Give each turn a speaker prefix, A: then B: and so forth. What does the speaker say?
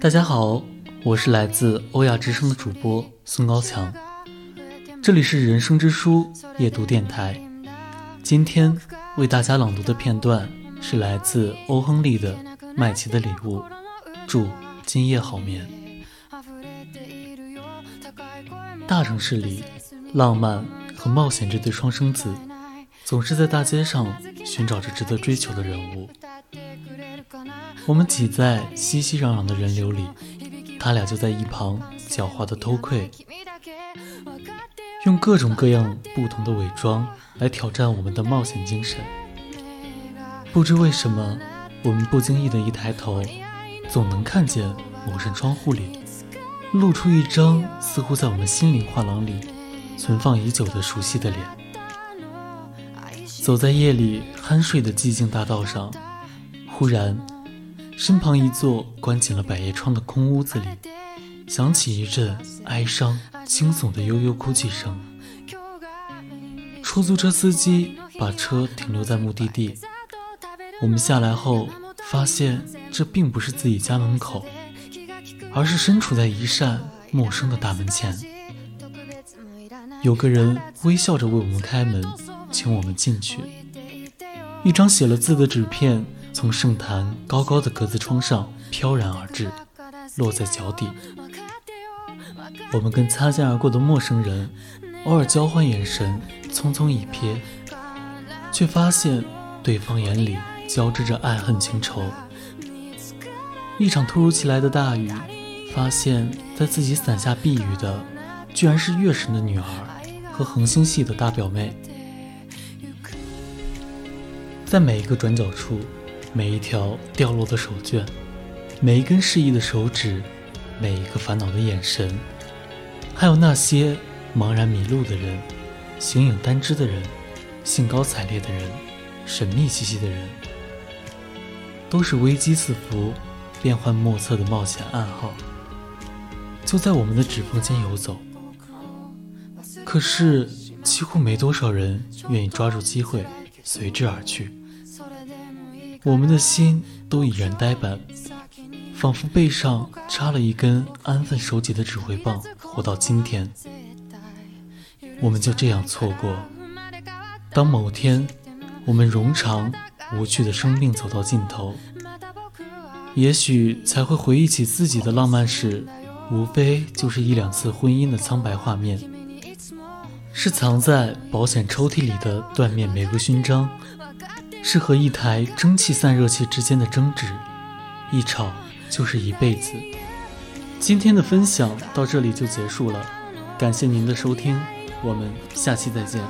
A: 大家好，我是来自欧亚之声的主播孙高强，这里是人生之书夜读电台。今天为大家朗读的片段是来自欧亨利的《麦琪的礼物》，祝今夜好眠。大城市里，浪漫和冒险这对双生子，总是在大街上寻找着值得追求的人物。我们挤在熙熙攘攘的人流里，他俩就在一旁狡猾的偷窥，用各种各样不同的伪装来挑战我们的冒险精神。不知为什么，我们不经意的一抬头，总能看见某扇窗户里露出一张似乎在我们心灵画廊里存放已久的熟悉的脸。走在夜里酣睡的寂静大道上，忽然。身旁一座关紧了百叶窗的空屋子里，响起一阵哀伤、惊悚的悠悠哭泣声。出租车司机把车停留在目的地，我们下来后发现这并不是自己家门口，而是身处在一扇陌生的大门前。有个人微笑着为我们开门，请我们进去。一张写了字的纸片。从圣坛高高的格子窗上飘然而至，落在脚底。我们跟擦肩而过的陌生人偶尔交换眼神，匆匆一瞥，却发现对方眼里交织着爱恨情仇。一场突如其来的大雨，发现在自己伞下避雨的，居然是月神的女儿和恒星系的大表妹。在每一个转角处。每一条掉落的手绢，每一根示意的手指，每一个烦恼的眼神，还有那些茫然迷路的人、形影单只的人、兴高采烈的人、神秘兮兮的人，都是危机四伏、变幻莫测的冒险暗号，就在我们的指缝间游走。可是，几乎没多少人愿意抓住机会，随之而去。我们的心都已然呆板，仿佛背上插了一根安分守己的指挥棒，活到今天，我们就这样错过。当某天我们冗长无趣的生命走到尽头，也许才会回忆起自己的浪漫史，无非就是一两次婚姻的苍白画面，是藏在保险抽屉里的缎面玫瑰勋章。是和一台蒸汽散热器之间的争执，一吵就是一辈子。今天的分享到这里就结束了，感谢您的收听，我们下期再见。